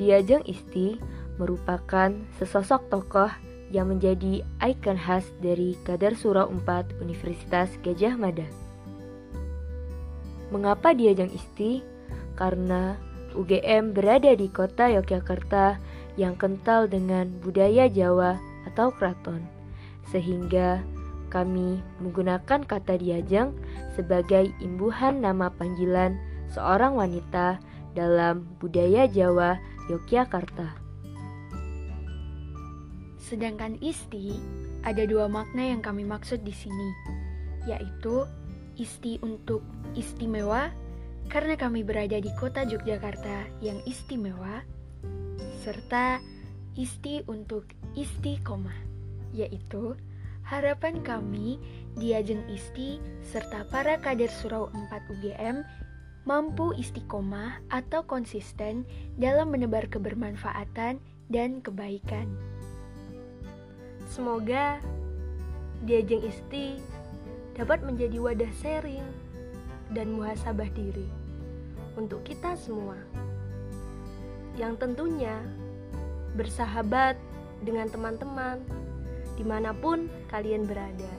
Diajeng Isti merupakan sesosok tokoh yang menjadi ikon khas dari Kadar Surau 4 Universitas Gajah Mada. Mengapa Diajeng Isti? Karena UGM berada di kota Yogyakarta yang kental dengan budaya Jawa atau keraton, sehingga kami menggunakan kata diajeng sebagai imbuhan nama panggilan seorang wanita dalam budaya Jawa Yogyakarta. Sedangkan isti ada dua makna yang kami maksud di sini, yaitu isti untuk istimewa karena kami berada di kota Yogyakarta yang istimewa, serta isti untuk istiqomah, yaitu harapan kami di Ajeng Isti serta para kader Surau 4 UGM mampu istiqomah atau konsisten dalam menebar kebermanfaatan dan kebaikan. Semoga di Ajeng Isti dapat menjadi wadah sharing dan muhasabah diri untuk kita semua yang tentunya bersahabat dengan teman-teman di mana pun kalian berada.